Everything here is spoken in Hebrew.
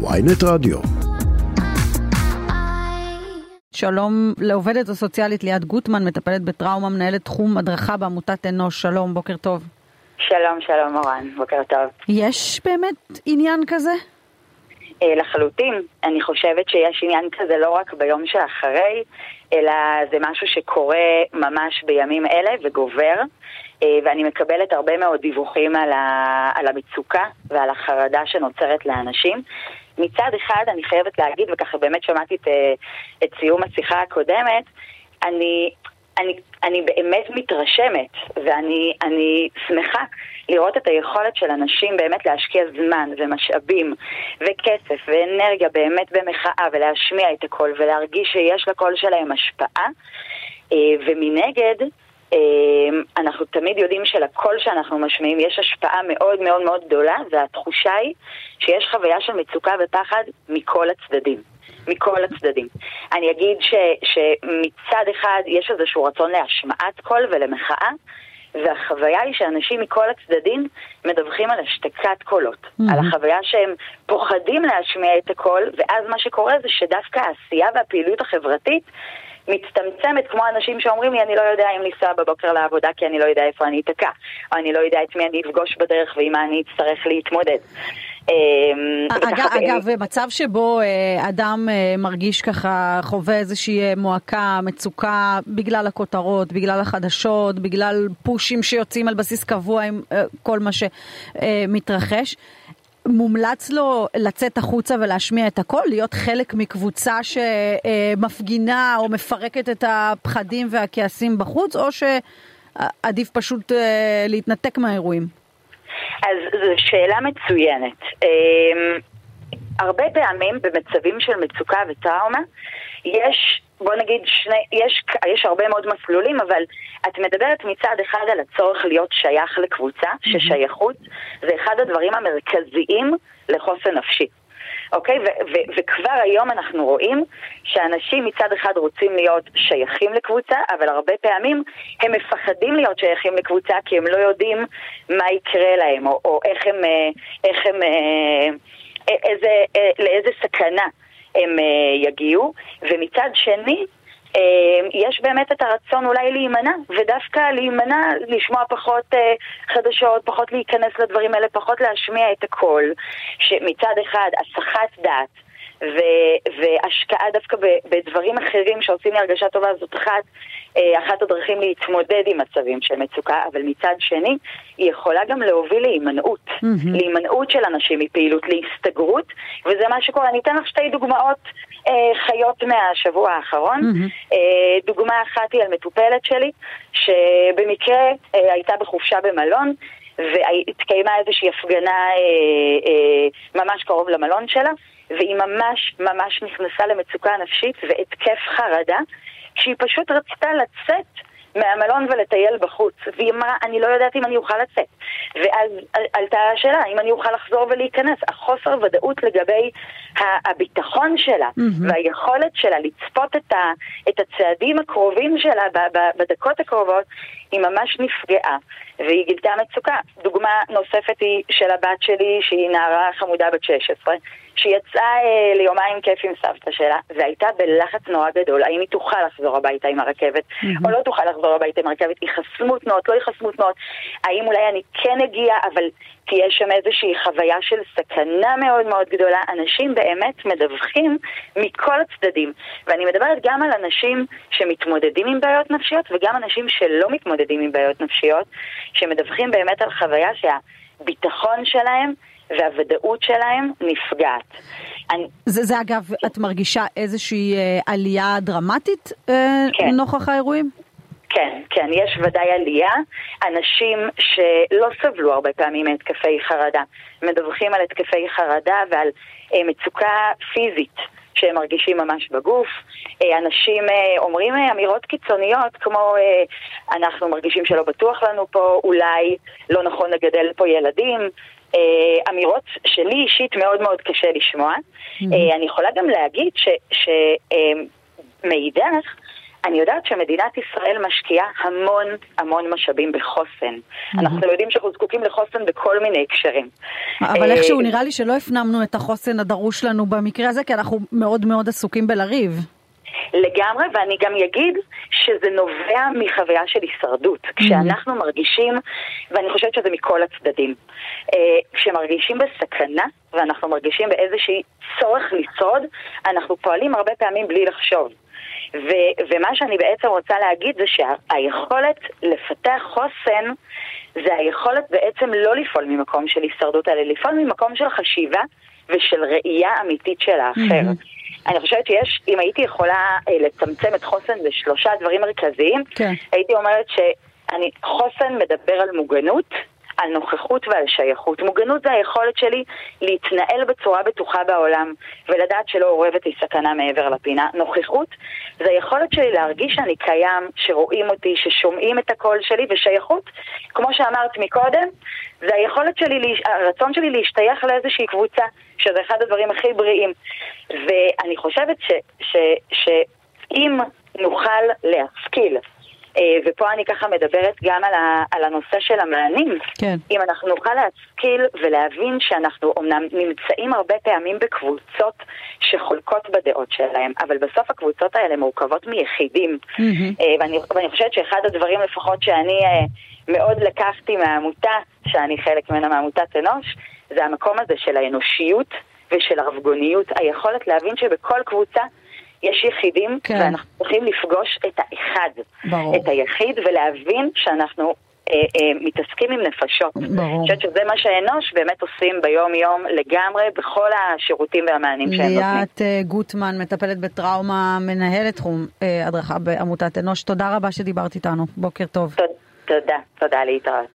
ויינט רדיו. שלום לעובדת הסוציאלית ליאת גוטמן, מטפלת בטראומה, מנהלת תחום הדרכה בעמותת אנוש. שלום, בוקר טוב. שלום, שלום אורן, בוקר טוב. יש באמת עניין כזה? אה, לחלוטין. אני חושבת שיש עניין כזה לא רק ביום שאחרי, אלא זה משהו שקורה ממש בימים אלה וגובר. אה, ואני מקבלת הרבה מאוד דיווחים על, ה, על המצוקה ועל החרדה שנוצרת לאנשים. מצד אחד, אני חייבת להגיד, וככה באמת שמעתי את, אה, את סיום השיחה הקודמת, אני, אני, אני באמת מתרשמת, ואני שמחה לראות את היכולת של אנשים באמת להשקיע זמן ומשאבים וכסף ואנרגיה באמת במחאה ולהשמיע את הקול ולהרגיש שיש לקול שלהם השפעה. אה, ומנגד, אנחנו תמיד יודעים שלקול שאנחנו משמיעים יש השפעה מאוד מאוד מאוד גדולה, והתחושה היא שיש חוויה של מצוקה ופחד מכל הצדדים. מכל הצדדים. אני אגיד ש, שמצד אחד יש איזשהו רצון להשמעת קול ולמחאה, והחוויה היא שאנשים מכל הצדדים מדווחים על השתקת קולות, mm-hmm. על החוויה שהם פוחדים להשמיע את הקול, ואז מה שקורה זה שדווקא העשייה והפעילות החברתית מצטמצמת כמו אנשים שאומרים לי, אני לא יודע אם לנסוע בבוקר לעבודה כי אני לא יודע איפה אני אתקע, או אני לא יודע את מי אני אפגוש בדרך ועם מה אני אצטרך להתמודד. אמ, אגב, אגב, מצב שבו אה, אדם אה, מרגיש ככה, חווה איזושהי אה, מועקה, מצוקה, בגלל הכותרות, בגלל החדשות, בגלל פושים שיוצאים על בסיס קבוע עם כל מה שמתרחש, מומלץ לו לצאת החוצה ולהשמיע את הכל, להיות חלק מקבוצה שמפגינה או מפרקת את הפחדים והכעסים בחוץ, או שעדיף פשוט אה, להתנתק מהאירועים? אז זו שאלה מצוינת. הרבה פעמים במצבים של מצוקה וטראומה יש בוא נגיד, שני, יש, יש הרבה מאוד מסלולים, אבל את מדברת מצד אחד על הצורך להיות שייך לקבוצה, ששייכות זה אחד הדברים המרכזיים לחוסן נפשי. אוקיי? ו- ו- וכבר היום אנחנו רואים שאנשים מצד אחד רוצים להיות שייכים לקבוצה, אבל הרבה פעמים הם מפחדים להיות שייכים לקבוצה כי הם לא יודעים מה יקרה להם, או, או איך הם, אה, איך הם, אה, איזה, אה, לאיזה סכנה הם יגיעו, ומצד שני, יש באמת את הרצון אולי להימנע, ודווקא להימנע, לשמוע פחות אה, חדשות, פחות להיכנס לדברים האלה, פחות להשמיע את הקול, שמצד אחד הסחת דעת ו- והשקעה דווקא בדברים אחרים שעושים לי הרגשה טובה זאת אחת, אחת הדרכים להתמודד עם מצבים של מצוקה, אבל מצד שני היא יכולה גם להוביל להימנעות, mm-hmm. להימנעות של אנשים מפעילות, להסתגרות, וזה מה שקורה. אני אתן לך שתי דוגמאות אה, חיות מהשבוע האחרון. Mm-hmm. אה, דוגמה אחת היא על מטופלת שלי, שבמקרה אה, הייתה בחופשה במלון. והתקיימה איזושהי הפגנה אה, אה, ממש קרוב למלון שלה, והיא ממש ממש נכנסה למצוקה נפשית והתקף חרדה, שהיא פשוט רצתה לצאת מהמלון ולטייל בחוץ, והיא אמרה, אני לא יודעת אם אני אוכל לצאת. ואז עלתה השאלה, אם אני אוכל לחזור ולהיכנס. החוסר ודאות לגבי הביטחון שלה mm-hmm. והיכולת שלה לצפות את, ה, את הצעדים הקרובים שלה בדקות הקרובות, היא ממש נפגעה, והיא גילתה מצוקה. דוגמה נוספת היא של הבת שלי, שהיא נערה חמודה בת 16, שיצאה אה, ליומיים כיף עם סבתא שלה, והייתה בלחץ נורא גדול, האם היא תוכל לחזור הביתה עם הרכבת, mm-hmm. או לא תוכל לחזור הביתה עם הרכבת, ייחסמו תנועות, לא ייחסמו תנועות, האם אולי אני כן אגיע, אבל תהיה שם איזושהי חוויה של סכנה מאוד מאוד גדולה. אנשים באמת מדווחים מכל הצדדים, ואני מדברת גם על אנשים שמתמודדים עם בעיות נפשיות, וגם אנשים שלא מתמודדים עם בעיות נפשיות, שמדווחים באמת על חוויה שהביטחון שלהם והוודאות שלהם נפגעת. אני... זה, זה אגב, את מרגישה איזושהי אה, עלייה דרמטית אה, כן. נוכח האירועים? כן, כן, יש ודאי עלייה. אנשים שלא סבלו הרבה פעמים מהתקפי חרדה, מדווחים על התקפי חרדה ועל אה, מצוקה פיזית. שהם מרגישים ממש בגוף. אה, אנשים אה, אומרים אה, אמירות קיצוניות כמו אנחנו מרגישים שלא בטוח לנו פה, אולי לא נכון לגדל פה ילדים. אמירות שלי אישית מאוד מאוד קשה לשמוע. Mm-hmm. אני יכולה גם להגיד שמאידך, אני יודעת שמדינת ישראל משקיעה המון המון משאבים בחוסן. אנחנו יודעים שאנחנו זקוקים לחוסן בכל מיני הקשרים. אבל איכשהו נראה לי שלא הפנמנו את החוסן הדרוש לנו במקרה הזה, כי אנחנו מאוד מאוד עסוקים בלריב. לגמרי, ואני גם אגיד שזה נובע מחוויה של הישרדות. Mm-hmm. כשאנחנו מרגישים, ואני חושבת שזה מכל הצדדים, כשמרגישים בסכנה ואנחנו מרגישים באיזשהי צורך לשרוד, אנחנו פועלים הרבה פעמים בלי לחשוב. ו- ומה שאני בעצם רוצה להגיד זה שהיכולת לפתח חוסן זה היכולת בעצם לא לפעול ממקום של הישרדות, אלא לפעול ממקום של חשיבה ושל ראייה אמיתית של האחר. Mm-hmm. אני חושבת שיש, אם הייתי יכולה אה, לצמצם את חוסן לשלושה דברים מרכזיים, כן. הייתי אומרת שחוסן מדבר על מוגנות, על נוכחות ועל שייכות. מוגנות זה היכולת שלי להתנהל בצורה בטוחה בעולם ולדעת שלא אורבת לי סכנה מעבר לפינה. נוכחות זה היכולת שלי להרגיש שאני קיים, שרואים אותי, ששומעים את הקול שלי, ושייכות, כמו שאמרת מקודם, זה היכולת שלי, הרצון שלי להשתייך לאיזושהי קבוצה, שזה אחד הדברים הכי בריאים. ואני חושבת שאם נוכל להשכיל ופה אני ככה מדברת גם על, ה, על הנושא של המענים. כן. אם אנחנו נוכל להשכיל ולהבין שאנחנו אומנם נמצאים הרבה פעמים בקבוצות שחולקות בדעות שלהם, אבל בסוף הקבוצות האלה מורכבות מיחידים. Mm-hmm. ואני, ואני חושבת שאחד הדברים לפחות שאני מאוד לקחתי מהעמותה, שאני חלק ממנה מעמותת אנוש, זה המקום הזה של האנושיות ושל הרבגוניות, היכולת להבין שבכל קבוצה יש יחידים, כן. ואנחנו צריכים לפגוש את האחד, ברור. את היחיד, ולהבין שאנחנו אה, אה, מתעסקים עם נפשות. ברור. אני חושבת שזה מה שאנוש באמת עושים ביום-יום לגמרי בכל השירותים והמענים שהם נותנים. ליאת אה, גוטמן, מטפלת בטראומה, מנהלת תחום אה, הדרכה בעמותת אנוש, תודה רבה שדיברת איתנו, בוקר טוב. תודה, תודה להתראות.